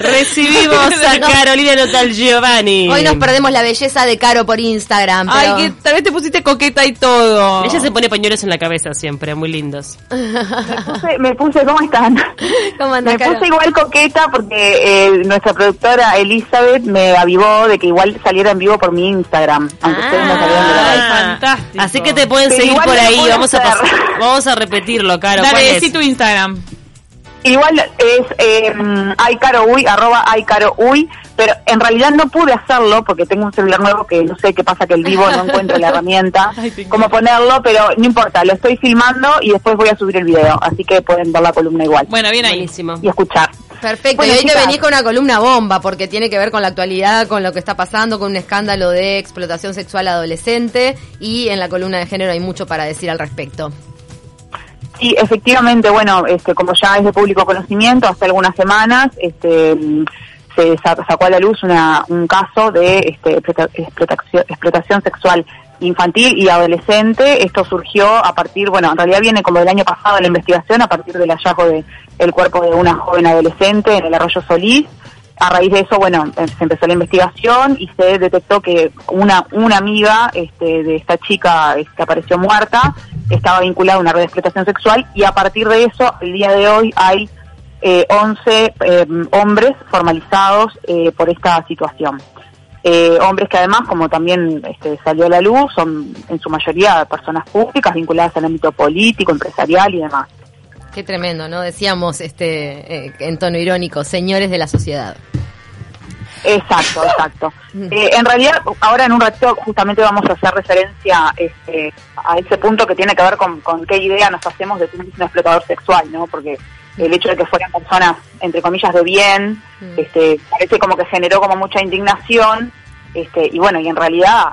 Recibimos a Carolina Notal Giovanni. Hoy nos perdemos la belleza de Caro por Instagram. Ay, que tal vez te pusiste coqueta y todo. Ella se pone pañuelos en la cabeza siempre, muy lindos. me puse, ¿cómo están? ¿Cómo andas, me Caro? puse igual coqueta porque eh, nuestra productora Elizabeth me avivó de que igual saliera en vivo por mi Instagram. Aunque ustedes no salieron de la Ay, live. fantástico. Así que te pueden seguir por ahí. Vamos a, hacer. pasar- vamos a repetirlo, Caro. ¿Cuál Dale, es? decí tu Instagram. Igual es eh, iCaroUy, arroba iCaroUy, pero en realidad no pude hacerlo porque tengo un celular nuevo que no sé qué pasa que el vivo no encuentro la herramienta, cómo ponerlo, pero no importa, lo estoy filmando y después voy a subir el video, así que pueden ver la columna igual Bueno, bien ahí. Buenísimo. y escuchar. Perfecto, Bueno, y hoy te venís con una columna bomba porque tiene que ver con la actualidad, con lo que está pasando, con un escándalo de explotación sexual adolescente y en la columna de género hay mucho para decir al respecto. Sí, efectivamente, bueno, este, como ya es de público conocimiento, hace algunas semanas este, se sa- sacó a la luz una, un caso de este, explota- explotación, sexual infantil y adolescente. Esto surgió a partir, bueno, en realidad viene como del año pasado la investigación, a partir del hallazgo de el cuerpo de una joven adolescente en el arroyo Solís. A raíz de eso, bueno, eh, se empezó la investigación y se detectó que una, una amiga este, de esta chica que apareció muerta estaba vinculada a una red de explotación sexual y a partir de eso, el día de hoy hay eh, 11 eh, hombres formalizados eh, por esta situación. Eh, hombres que además, como también este, salió a la luz, son en su mayoría personas públicas vinculadas al ámbito político, empresarial y demás. Qué tremendo, ¿no? Decíamos este eh, en tono irónico, señores de la sociedad. Exacto, exacto. Eh, en realidad, ahora en un ratito justamente vamos a hacer referencia este, a ese punto que tiene que ver con, con qué idea nos hacemos de que es un explotador sexual, ¿no? Porque el hecho de que fueran personas, entre comillas, de bien, Mm. este, parece como que generó como mucha indignación, este, y bueno, y en realidad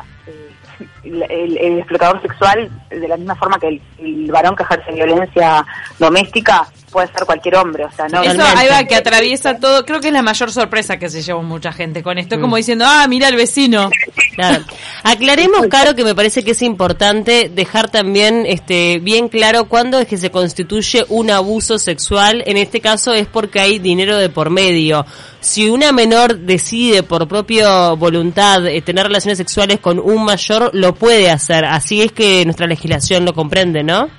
el, explotador sexual, de la misma forma que el, el varón que ejerce violencia doméstica, puede ser cualquier hombre, o sea, no Eso realmente. ahí va que atraviesa todo. Creo que es la mayor sorpresa que se llevó mucha gente con esto. Como diciendo, ah, mira el vecino. Claro. Aclaremos, Caro, que me parece que es importante dejar también este, bien claro cuándo es que se constituye un abuso sexual. En este caso es porque hay dinero de por medio. Si una menor decide por propia voluntad eh, tener relaciones sexuales con un mayor, lo puede hacer. Así es que nuestra legislación lo comprende, ¿no?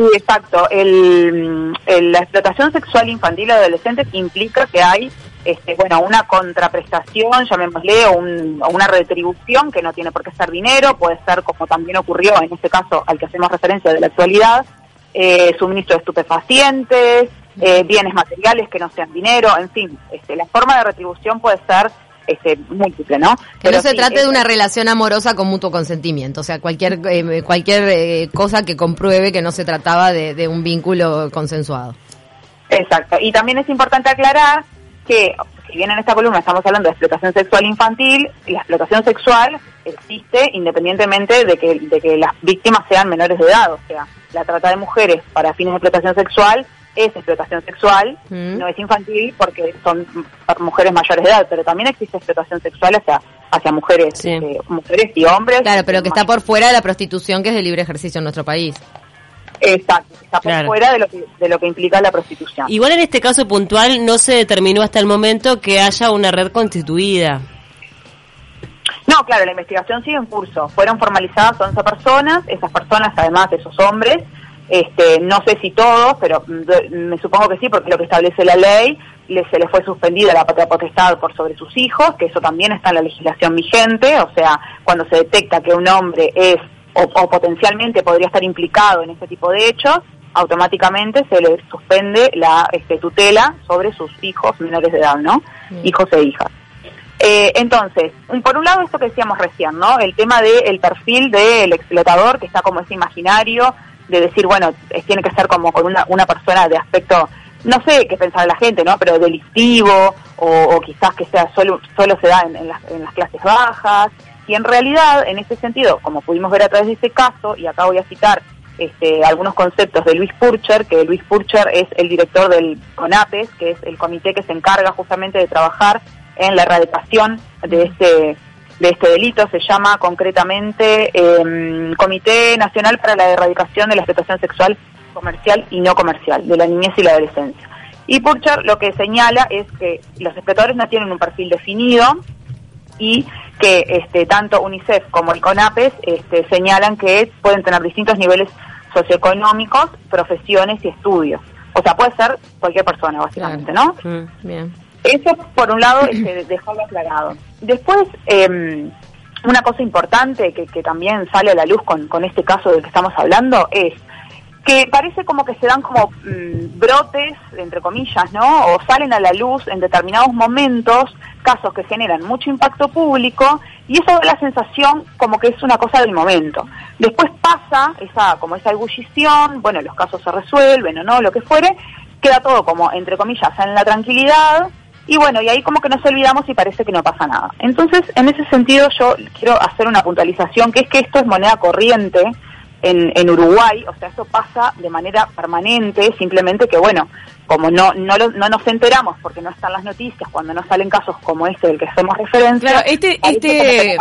Sí, exacto. El, el- la explotación sexual infantil de adolescentes implica que hay este, bueno, una contraprestación, llamémosle, o, un- o una retribución que no tiene por qué ser dinero, puede ser como también ocurrió en este caso al que hacemos referencia de la actualidad, eh, suministro de estupefacientes, eh, bienes materiales que no sean dinero, en fin, este, la forma de retribución puede ser este, múltiple, ¿no? Que Pero no se sí, trate es- de una relación amorosa con mutuo consentimiento, o sea, cualquier eh, cualquier eh, cosa que compruebe que no se trataba de, de un vínculo consensuado. Exacto. Y también es importante aclarar que, si bien en esta columna estamos hablando de explotación sexual infantil, la explotación sexual existe independientemente de que, de que las víctimas sean menores de edad. O sea, la trata de mujeres para fines de explotación sexual es explotación sexual, Mm. no es infantil porque son mujeres mayores de edad, pero también existe explotación sexual hacia, hacia mujeres, Sí. eh, mujeres y hombres. Claro, pero que está por fuera de la prostitución que es de libre ejercicio en nuestro país. Exacto, está por Claro. fuera de lo, que, de lo que implica la prostitución. Igual en este caso puntual no se determinó hasta el momento que haya una red constituida. No, claro, la investigación sigue en curso. Fueron formalizadas 11 personas, esas personas, además de esos hombres, este, no sé si todos, pero mm, de- me supongo que sí, porque lo que establece la ley, le, se les fue suspendida la patria potestad por sobre sus hijos, que eso también está en la legislación vigente, o sea, cuando se detecta que un hombre es o, o potencialmente podría estar implicado en este tipo de hechos, automáticamente se le suspende la este, tutela sobre sus hijos menores de edad, ¿no? Hijos e hijas. Eh, entonces, un- por un lado esto que decíamos recién, ¿no? El tema del perfil del explotador, que está como ese imaginario de decir, bueno, tiene que ser como con una, una persona de aspecto, no sé qué pensar la gente, ¿no? Pero delictivo, o, o quizás que sea solo, solo se da en, en las, en las clases bajas. Y en realidad, en ese sentido, como pudimos ver a través de ese caso, y acá voy a citar este, algunos conceptos de Luis Purcher, que Luis Purcher es el director del CONAPES, que es el comité que se encarga justamente de trabajar en la erradicación de este de este delito se llama concretamente eh, Comité Nacional para la Erradicación de la Explotación Sexual Comercial y No Comercial de la Niñez y la Adolescencia. Y Purcher lo que señala es que los explotadores no tienen un perfil definido y que este, tanto UNICEF como el CONAPES este, señalan que pueden tener distintos niveles socioeconómicos, profesiones y estudios. O sea, puede ser cualquier persona, básicamente, ¿no? Mm, bien. Eso, por un lado, este, dejarlo aclarado. Después, eh, una cosa importante que, que, también sale a la luz con, con este caso del que estamos hablando es que parece como que se dan como mmm, brotes, entre comillas, ¿no? O salen a la luz en determinados momentos casos que generan mucho impacto público y eso da la sensación como que es una cosa del momento. Después pasa esa como esa ebullición, bueno, los casos se resuelven o no, lo que fuere, queda todo como entre comillas en la tranquilidad y bueno, y ahí como que nos olvidamos y parece que no pasa nada. Entonces, en ese sentido yo quiero hacer una puntualización que es que esto es moneda corriente en, en Uruguay, o sea, esto pasa de manera permanente, simplemente que bueno, como no no, lo, no nos enteramos porque no están las noticias, cuando no salen casos como este del que hacemos referencia. Claro, este este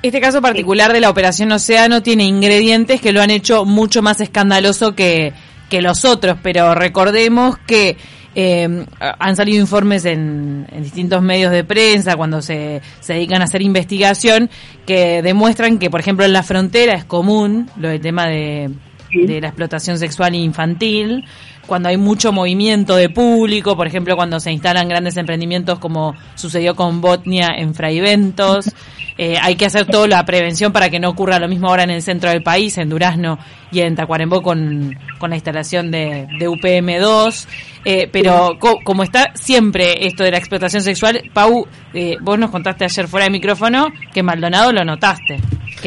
este caso particular sí. de la operación Océano tiene ingredientes que lo han hecho mucho más escandaloso que que los otros, pero recordemos que eh, han salido informes en, en, distintos medios de prensa cuando se, se dedican a hacer investigación que demuestran que, por ejemplo, en la frontera es común lo del tema de, de la explotación sexual infantil, cuando hay mucho movimiento de público, por ejemplo, cuando se instalan grandes emprendimientos como sucedió con Botnia en Fraiventos. Eh, hay que hacer toda la prevención para que no ocurra lo mismo ahora en el centro del país, en Durazno y en Tacuarembó con, la instalación de, de UPM2. Eh, pero co como está siempre esto de la explotación sexual, Pau, eh, vos nos contaste ayer fuera de micrófono que Maldonado lo notaste.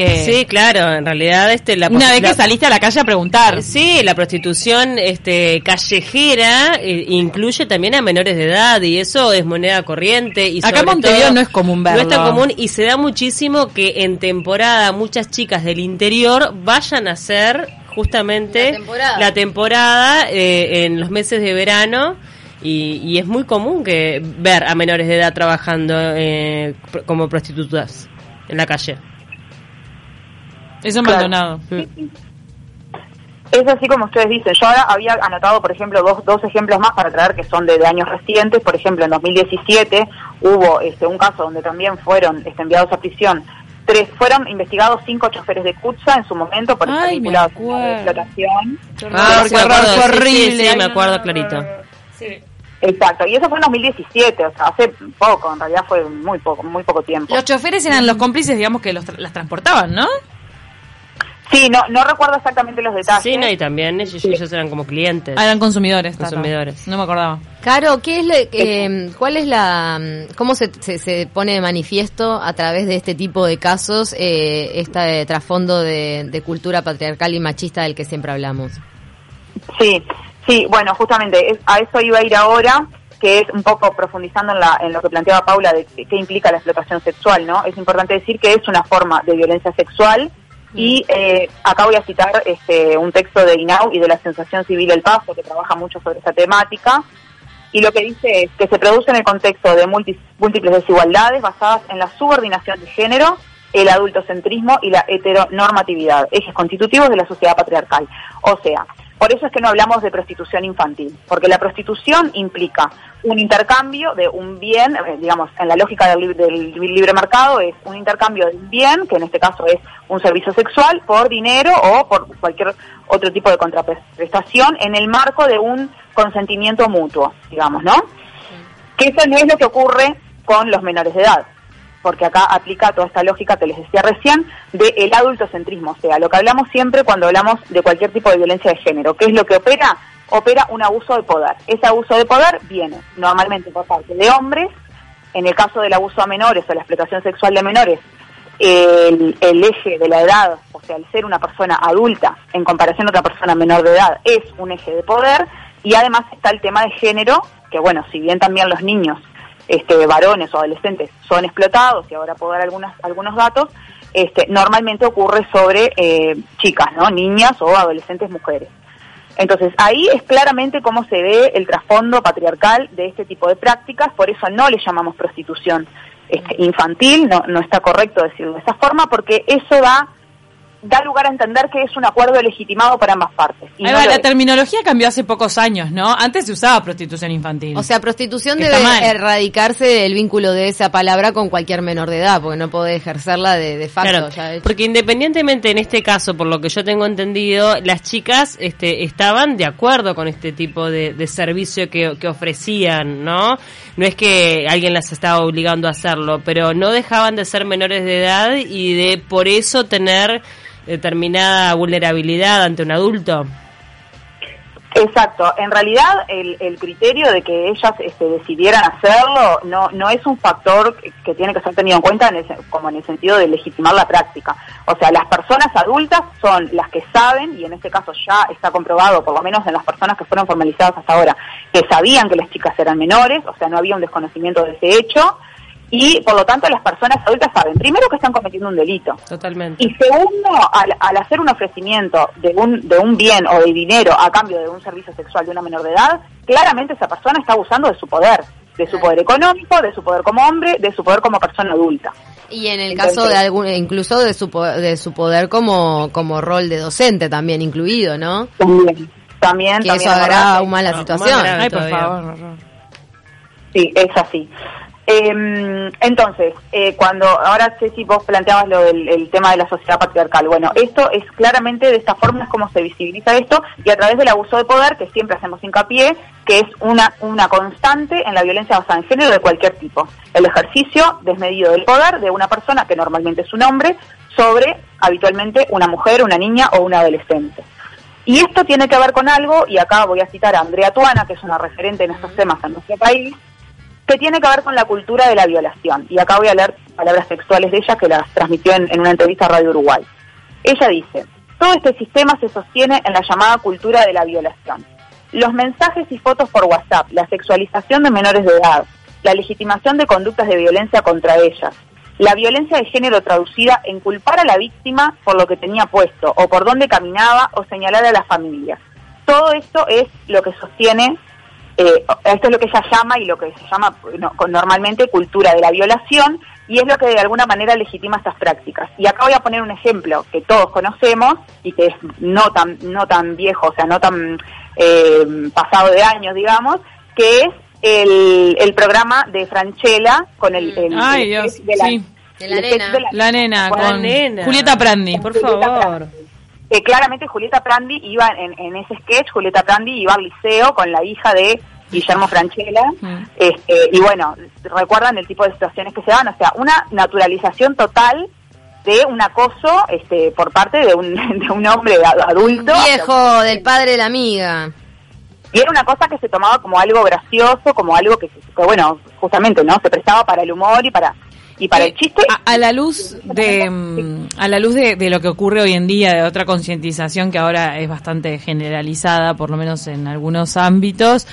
Que sí, claro, en realidad este la una vez que saliste a la calle a preguntar. Sí, la prostitución este callejera eh, incluye también a menores de edad y eso es moneda corriente y acá en Montevideo todo, no es común verlo. No es tan común y se da muchísimo que en temporada muchas chicas del interior vayan a hacer justamente la temporada, la temporada eh, en los meses de verano y, y, es muy común que ver a menores de edad trabajando eh, como prostitutas en la calle. Eso claro. Maldonado. Es así como ustedes dicen. Yo ahora había anotado, por ejemplo, dos, dos ejemplos más para traer que son de, de años recientes. Por ejemplo, en 2017 hubo este, un caso donde también fueron este, enviados a prisión tres, fueron investigados cinco choferes de Kutza en su momento por estar vinculados a la explotación. Ah, sí, horrible. Sí, sí, me acuerdo clarito. Sí. Exacto, y eso fue en 2017, o sea, hace poco, en realidad fue muy poco, muy poco tiempo. Los choferes eran los cómplices, digamos, que los tra las transportaban, ¿no? Sí, no, no recuerdo exactamente los detalles. Sí, no, y también ellos, sí. ellos eran como clientes. Ah, eran consumidores. Consumidores. No me acordaba. Caro, ¿qué es le, eh, ¿cuál es la, cómo se, se, se, pone de manifiesto a través de este tipo de casos eh, este trasfondo de, de cultura patriarcal y machista del que siempre hablamos? Sí, sí, bueno, justamente es, a eso iba a ir ahora que es un poco profundizando en, la, en lo que planteaba Paula de qué implica la explotación sexual, ¿no? Es importante decir que es una forma de violencia sexual y eh, acá voy a citar este, un texto de INAU y de la Sensación Civil El Paso, que trabaja mucho sobre esta temática. Y lo que dice es que se produce en el contexto de múltiples desigualdades basadas en la subordinación de género, el adultocentrismo y la heteronormatividad, ejes constitutivos de la sociedad patriarcal. O sea, por eso es que no hablamos de prostitución infantil, porque la prostitución implica un intercambio de un bien, eh, digamos, en la lógica del, del, libre mercado es un intercambio de un bien, que en este caso es un servicio sexual, por dinero o por cualquier otro tipo de contraprestación en el marco de un consentimiento mutuo, digamos, ¿no? Que eso no es lo que ocurre con los menores de edad porque acá aplica toda esta lógica que les decía recién del el adultocentrismo, o sea, lo que hablamos siempre cuando hablamos de cualquier tipo de violencia de género, ¿qué es lo que opera? Opera un abuso de poder. Ese abuso de poder viene normalmente por parte de hombres, en el caso del abuso a menores o la explotación sexual de menores, el, el, eje de la edad, o sea, el ser una persona adulta en comparación a otra persona menor de edad, es un eje de poder, y además está el tema de género, que bueno, si bien también los niños este, varones o adolescentes son explotados, y ahora puedo dar algunas, algunos datos, este, normalmente ocurre sobre eh, chicas, ¿no? niñas o adolescentes mujeres. Entonces, ahí es claramente cómo se ve el trasfondo patriarcal de este tipo de prácticas, por eso no le llamamos prostitución este, infantil, no, no está correcto decirlo de esa forma, porque eso da da lugar a entender que es un acuerdo legitimado para ambas partes. Y la terminología cambió hace pocos años, ¿no? Antes se usaba prostitución infantil. O sea, prostitución debe erradicarse del vínculo de esa palabra con cualquier menor de edad, porque no puede ejercerla de, facto. porque independientemente en este caso, por lo que yo tengo entendido, las chicas este, estaban de acuerdo con este tipo de, servicio que, que ofrecían, ¿no? No es que alguien las estaba obligando a hacerlo, pero no dejaban de ser menores de edad y de por eso tener determinada vulnerabilidad ante un adulto. Exacto, en realidad el, el criterio de que ellas este, decidieran hacerlo no, no es un factor que tiene que ser tenido en cuenta en como en el sentido de legitimar la práctica. O sea, las personas adultas son las que saben, y en este caso ya está comprobado, por lo menos en las personas que fueron formalizadas hasta ahora, que sabían que las chicas eran menores, o sea, no había un desconocimiento de ese hecho, y por lo tanto las personas adultas saben, primero que están cometiendo un delito. Totalmente. Y segundo, al, hacer un ofrecimiento de un, de un bien o de dinero a cambio de un servicio sexual de una menor de edad, claramente esa persona está abusando de su poder, de su poder económico, de su poder como hombre, de su poder como persona adulta. Y en el caso de algún, incluso de su, de su poder como, como rol de docente también incluido, ¿no? También. También, que eso agrava aún más la situación. Ay, por favor. Sí, es así. Eh, entonces, eh, cuando ahora Ceci vos planteabas lo del el tema de la sociedad patriarcal, bueno, esto es claramente de esta forma es como se visibiliza esto y a través del abuso de poder que siempre hacemos hincapié, que es una una constante en la violencia basada en género de cualquier tipo, el ejercicio desmedido del poder de una persona que normalmente es un hombre sobre habitualmente una mujer, una niña o un adolescente. Y esto tiene que ver con algo, y acá voy a citar a Andrea Tuana, que es una referente en estos temas en nuestro país, que tiene que ver con la cultura de la violación. Y acá voy a leer palabras sexuales de ella que las transmitió en, una entrevista a Radio Uruguay. Ella dice, todo este sistema se sostiene en la llamada cultura de la violación. Los mensajes y fotos por WhatsApp, la sexualización de menores de edad, la legitimación de conductas de violencia contra ellas, la violencia de género traducida en culpar a la víctima por lo que tenía puesto o por dónde caminaba o señalar a la familia. Todo esto es lo que sostiene eh, esto es lo que ella llama y lo que se llama normalmente cultura de la violación y es lo que de alguna manera legitima estas prácticas. Y acá voy a poner un ejemplo que todos conocemos y que es no tan no tan viejo, o sea, no tan eh, pasado de años, digamos, que es el, el programa de Franchella con el, de la, nena, la nena, con, Julieta Prandi, por favor. Eh, claramente Julieta Prandi iba en, en, ese sketch, Julieta Prandi iba al liceo con la hija de Guillermo Franchella, mm. este, y bueno, recuerdan el tipo de situaciones que se dan, o sea, una naturalización total de un acoso este, por parte de un, de un hombre adulto. Viejo, del padre de la amiga. Y era una cosa que se tomaba como algo gracioso, como algo que, que bueno, justamente, ¿no? Se prestaba para el humor y para y para el chiste a, la luz de mm, a la luz de, lo que ocurre hoy en día de otra concientización que ahora es bastante generalizada por lo menos en algunos ámbitos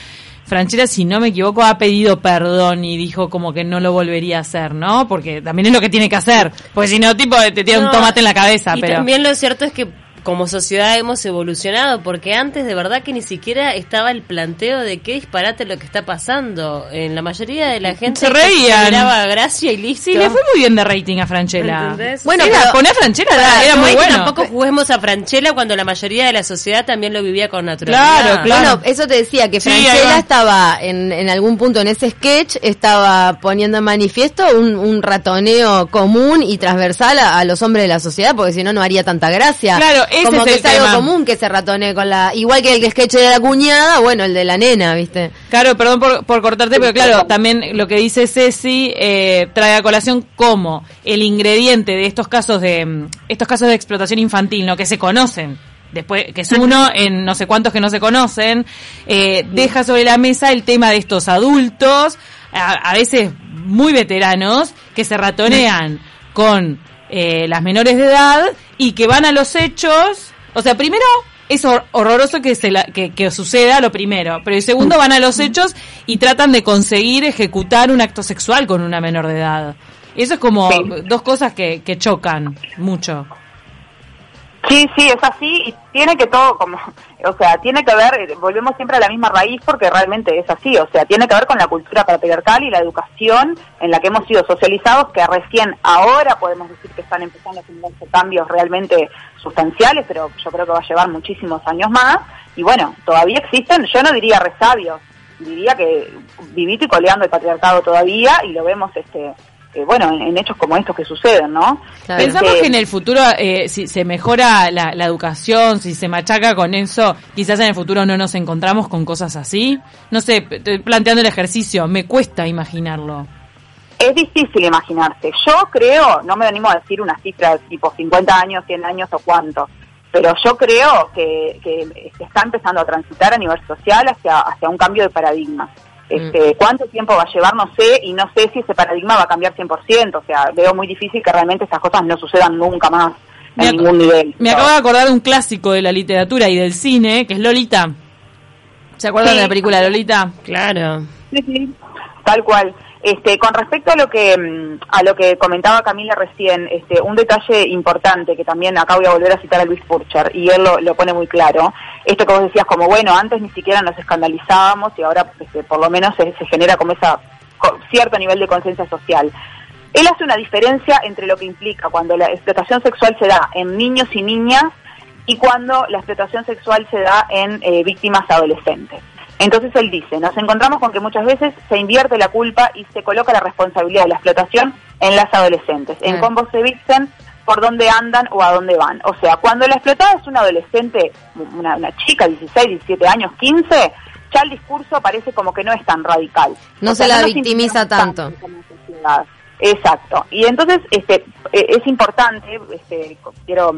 Franchella, si no me equivoco, ha pedido perdón y dijo como que no lo volvería a hacer, ¿no? Porque también es lo que tiene que hacer. Porque si no, tipo, te tiene un tomate en la cabeza. Y pero... también lo cierto es que como sociedad hemos evolucionado, porque antes de verdad que ni siquiera estaba el planteo de qué disparate lo que está pasando. En la mayoría de la gente se reían. gracia y listo. Sí, le fue muy bien de rating a Franchella. Bueno, pero poner a Franchella era, muy bueno. Tampoco juguemos a Franchella cuando la mayoría de la sociedad también lo vivía con naturalidad. Claro, claro. Bueno, eso te decía, que Franchella estaba en, en algún punto en ese sketch, estaba poniendo en manifiesto un, ratoneo común y transversal a, a, los hombres de la sociedad, porque si no, no haría tanta gracia. Claro, como que es algo común que se ratone con la. Igual que el sketch de la cuñada, bueno, el de la nena, ¿viste? Claro, perdón por, por cortarte, pero claro, también lo que dice Ceci eh, trae a colación como el ingrediente de estos casos de mm, estos casos de explotación infantil, ¿no? Que se conocen después que es uno en no sé cuántos que no se conocen, eh, deja sobre la mesa el tema de estos adultos, a, veces muy veteranos, que se ratonean con eh, las menores de edad y que van a los hechos. O sea, primero es horroroso que, se que, suceda lo primero, pero el segundo van a los hechos y tratan de conseguir ejecutar un acto sexual con una menor de edad. Eso es como dos cosas que, chocan mucho. Sí, sí, es así y tiene que todo como o sea, tiene que ver, volvemos siempre a la misma raíz porque realmente es así, o sea, tiene que ver con la cultura patriarcal y la educación en la que hemos sido socializados, que recién ahora podemos decir que están empezando a generarse cambios realmente sustanciales, pero yo creo que va a llevar muchísimos años más, y bueno, todavía existen, yo no diría resabios, diría que vivito y coleando el patriarcado todavía, y lo vemos este eh, bueno, en, hechos como estos que suceden, ¿no? Pensamos que en el futuro, eh, si se mejora la, educación, si se machaca con eso, quizás en el futuro no nos encontramos con cosas así. No sé, estoy planteando el ejercicio, me cuesta imaginarlo. Es difícil imaginarse. Yo creo, no me animo a decir una cifra tipo 50 años, 100 años o cuánto, pero yo creo que, que se está empezando a transitar a nivel social hacia, hacia un cambio de paradigma. Este, mm. ¿Cuánto tiempo va a llevar? No sé, y no sé si ese paradigma va a cambiar 100%. O sea, veo muy difícil que realmente esas cosas no sucedan nunca más en ningún nivel. Me acabo de acordar de un clásico de la literatura y del cine, que es Lolita. ¿Se acuerdan de la película Lolita? Claro. Sí, sí, tal cual. Este, con respecto a lo que mm, a lo que comentaba Camila recién, este, un detalle importante que también acá voy a volver a citar a Luis Purcher y él lo, pone muy claro. Esto que vos decías como bueno, antes ni siquiera nos escandalizábamos y ahora este, por lo menos se, genera como esa cierto nivel de conciencia social. Él hace una diferencia entre lo que implica cuando la explotación sexual se da en niños y niñas y cuando la explotación sexual se da en eh, víctimas adolescentes. Entonces él dice, nos encontramos con que muchas veces se invierte la culpa y se coloca la responsabilidad de la explotación en las adolescentes, en cómo se visten, por dónde andan o a dónde van. O sea, cuando la explotada es una adolescente, una, chica, 16, 17 años, 15, ya el discurso parece como que no es tan radical. No se la victimiza tanto. Exacto. Y entonces este e, es importante, este, quiero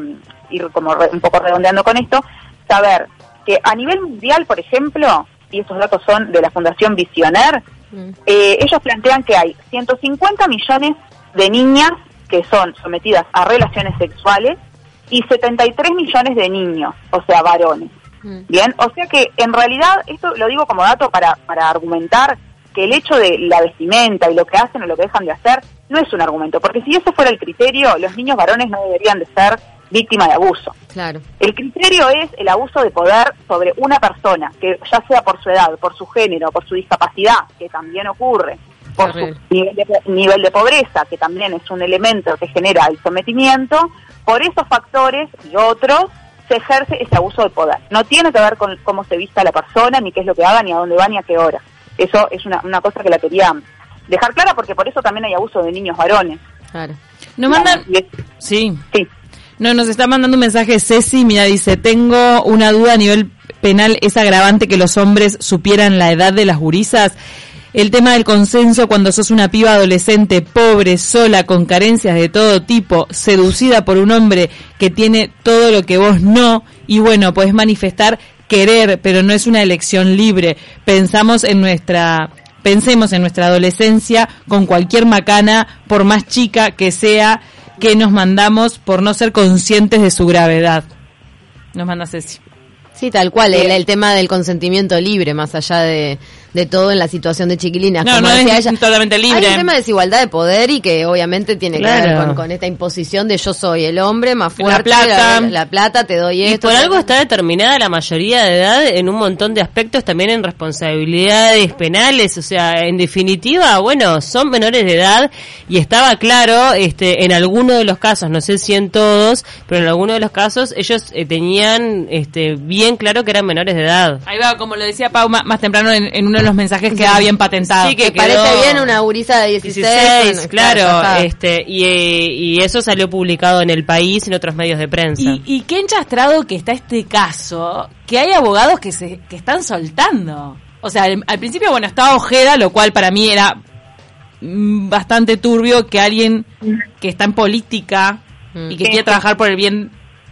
ir como un poco redondeando con esto, saber que a nivel mundial, por ejemplo, y estos datos son de la Fundación Visioner, mm. eh, ellos plantean que hay 150 millones de niñas que son sometidas a relaciones sexuales y 73 millones de niños, o sea, varones. Mm. Bien, o sea que en realidad, esto lo digo como dato para, para argumentar que el hecho de la vestimenta y lo que hacen o lo que dejan de hacer no es un argumento, porque si ese fuera el criterio, los niños varones no deberían de ser víctima de abuso. Claro. El criterio es el abuso de poder sobre una persona, que ya sea por su edad, por su género, por su discapacidad, que también ocurre, por su nivel de, pobreza, que también es un elemento que genera el sometimiento, por esos factores y otros se ejerce ese abuso de poder. No tiene que ver con cómo se vista la persona, ni qué es lo que haga, ni a dónde va, ni a qué hora. Eso es una, una cosa que la quería dejar clara porque por eso también hay abuso de niños varones. Claro. No mandan... Sí. Sí. No, nos está mandando un mensaje Ceci, mira, dice, tengo una duda a nivel penal, ¿es agravante que los hombres supieran la edad de las gurisas? El tema del consenso cuando sos una piba adolescente, pobre, sola, con carencias de todo tipo, seducida por un hombre que tiene todo lo que vos no, y bueno, podés manifestar querer, pero no es una elección libre. Pensamos en nuestra pensemos en nuestra adolescencia con cualquier macana, por más chica que sea, que nos mandamos por no ser conscientes de su gravedad. Nos manda Ceci. Sí, tal cual, el, el, tema del consentimiento libre, más allá de, de todo en la situación de chiquilinas. No, no es ella, totalmente libre. Hay un tema de desigualdad de poder y que obviamente tiene que ver con, esta imposición de yo soy el hombre más fuerte, la plata, la, plata te doy esto. Y por algo está determinada la mayoría de edad en un montón de aspectos, también en responsabilidades penales, o sea, en definitiva, bueno, son menores de edad y estaba claro, este, en algunos de los casos, no sé si en todos, pero en algunos de los casos ellos eh, tenían, este, bien claro que eran menores de edad. Ahí va, como lo decía Pau más, temprano en, en una los mensajes quedaba bien patentado. Sí, que, parece bien una gurisa de 16. claro, este y, eso salió publicado en El País y en otros medios de prensa. Y, qué enchastrado que está este caso, que hay abogados que se que están soltando. O sea, al, principio, bueno, estaba Ojeda, lo cual para mí era mm, bastante turbio que alguien que está en política y que quiere trabajar por el bien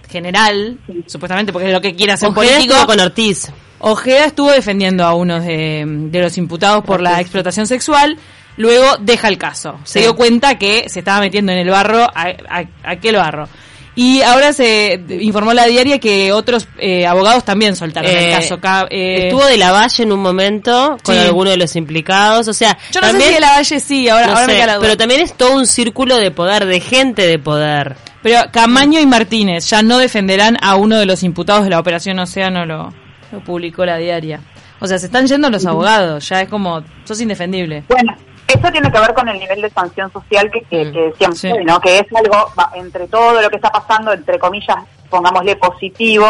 general, supuestamente porque es lo que quiere hacer político. con Ortiz. Ojeda estuvo defendiendo a uno de, los imputados por la explotación sexual, luego deja el caso. Se dio cuenta que se estaba metiendo en el barro, a, aquel barro. Y ahora se informó la diaria que otros eh, abogados también soltaron el eh, caso. Eh, estuvo de la Valle en un momento con alguno de los implicados. O sea, yo no sé si de la Valle sí, ahora, me Pero también es todo un círculo de poder, de gente de poder. Pero Camaño y Martínez ya no defenderán a uno de los imputados de la Operación Océano, lo, lo publicó la diaria. O sea, se están yendo los abogados, ya es como, sos indefendible. Bueno, eso tiene que ver con el nivel de sanción social que, que, Mm, que decíamos, sí. ¿no? Que es algo, entre todo lo que está pasando, entre comillas, pongámosle positivo,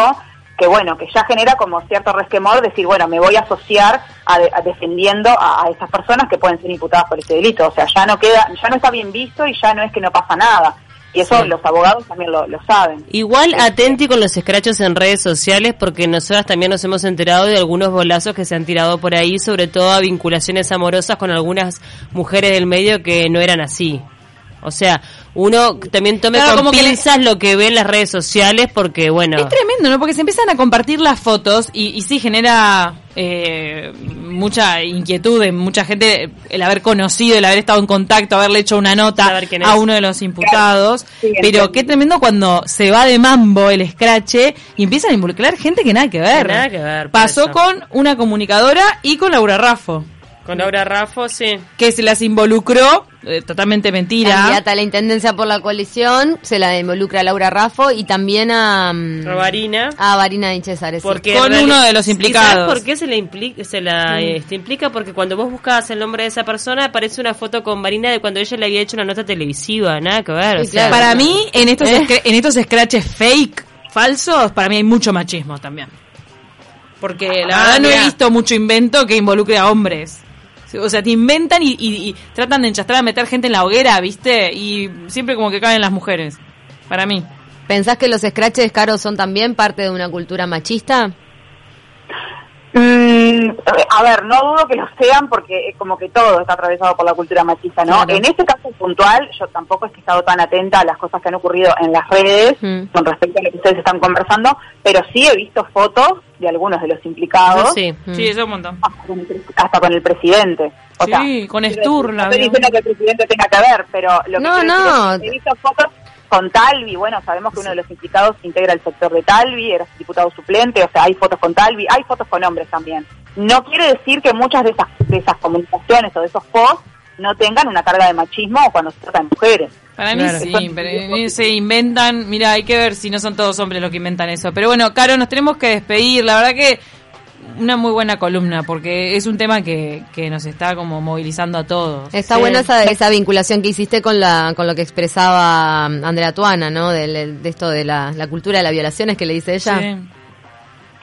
que bueno, que ya genera como cierto resquemor decir, bueno, me voy a asociar a, de- a defendiendo a, a esas personas que pueden ser imputadas por este delito. O sea, ya no queda, ya no está bien visto y ya no es que no pasa nada. Y eso los abogados también lo, lo saben. Igual Este, atenti con los escrachos en redes sociales porque nosotras también nos hemos enterado de algunos bolazos que se han tirado por ahí, sobre todo a vinculaciones amorosas con algunas mujeres del medio que no eran así. O sea, uno también tome Claro, con como que le- pinzas lo que ve en las redes sociales porque, bueno, Es tremendo, ¿no? Porque se empiezan a compartir las fotos y, y sí genera eh, mucha inquietud en mucha gente el haber conocido, el haber estado en contacto, haberle hecho una nota a uno de los imputados. Sí, pero qué tremendo cuando se va de mambo el escrache y empiezan a involucrar gente que nada que ver. Nada que ver, Pasó eso. con una comunicadora y con Laura Raffo, con Laura Raffo, sí. que se las involucró, eh, totalmente mentira. Candidata a la intendencia por la coalición, se la involucra a Laura Raffo y también a, mm, a Varina Di Cesare. sí. Porque Con uno de los ¿Y implicados. sabes por qué se la implica? Se la este, implica porque cuando vos buscabas el nombre de esa persona aparece una foto con Marina de cuando ella le había hecho una nota televisiva, nada que ver. Sí, o sea, claro. Para mí, en estos, Eh. en estos scratches fake, falsos, para mí hay mucho machismo también. Porque la Ah, verdad no he visto mucho invento que involucre a hombres. O sea, te inventan y, y- y tratan de enchastrar a meter gente en la hoguera, ¿viste? Y siempre como que caen las mujeres. Para mí. ¿Pensás que los scratches caros son también parte de una cultura machista? Mm, a ver, no dudo que lo sean porque eh, como que todo está atravesado por la cultura machista, ¿no? Claro. En este caso puntual, yo tampoco es que he estado tan atenta a las cosas que han ocurrido en las redes Mm. con respecto a lo que ustedes están conversando, pero sí he visto fotos de algunos de los implicados, sí. Mm. Sí, eso es un montón. hasta, con el, pre- hasta con el presidente. O Sí, sea, con quiero Sturla, decir, No estoy diciendo que el presidente tenga que ver, pero lo que No, no. es he visto fotos con Talvi, bueno, sabemos que uno de los implicados integra el sector de Talvi, era diputado suplente, o sea, hay fotos con Talvi, hay fotos con hombres también. No quiere decir que muchas de esas, de esas comunicaciones o de esos posts no tengan una carga de machismo cuando se trata de mujeres. Para mí Claro. sí, pero se inventan, mira, hay que ver si no son todos hombres los que inventan eso. Pero bueno, Caro, nos tenemos que despedir. La verdad que una muy buena columna, porque es un tema que, que nos está como movilizando a todos. Está Sí. buena esa, esa vinculación que hiciste con la con lo que expresaba mm, Andrea Tuana, ¿no? Del- De, esto de la, la cultura de las violaciones que le dice ella. Sí.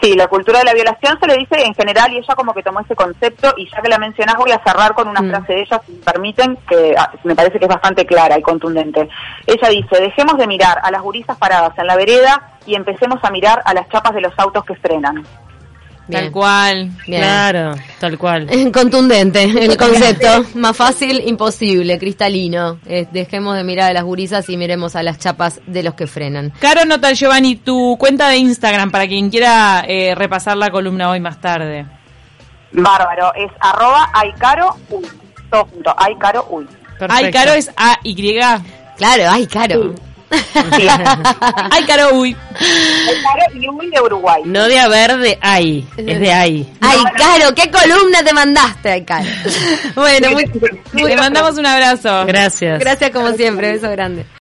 Sí, la cultura de la violación se le dice en general y ella como que tomó ese concepto y ya que la mencionás voy a cerrar con una Mm. frase de ella, si me permiten, que ah, me parece que es bastante clara y contundente. Ella dice, dejemos de mirar a las gurisas paradas en la vereda y empecemos a mirar a las chapas de los autos que frenan. Bien. Tal cual. Bien. Claro, tal cual. Contundente el concepto. Más fácil, imposible, cristalino. Eh, dejemos de mirar a las gurisas y miremos a las chapas de los que frenan. Caro Nota Giovanni, tu cuenta de Instagram para quien quiera eh, repasar la columna hoy más tarde. Bárbaro, es arroba aicaro uy, todo junto, aicaro uy. Ay, Caro es A-Y. Claro, ay, caro. Sí, Ay, Caro, uy. aicaro y uy de Uruguay. No de haber de ay, es de ay. Ay, Caro, ¿qué columna te mandaste, ay, Caro? Bueno, muy, Te mandamos un abrazo. Gracias. gracias como siempre, beso grande.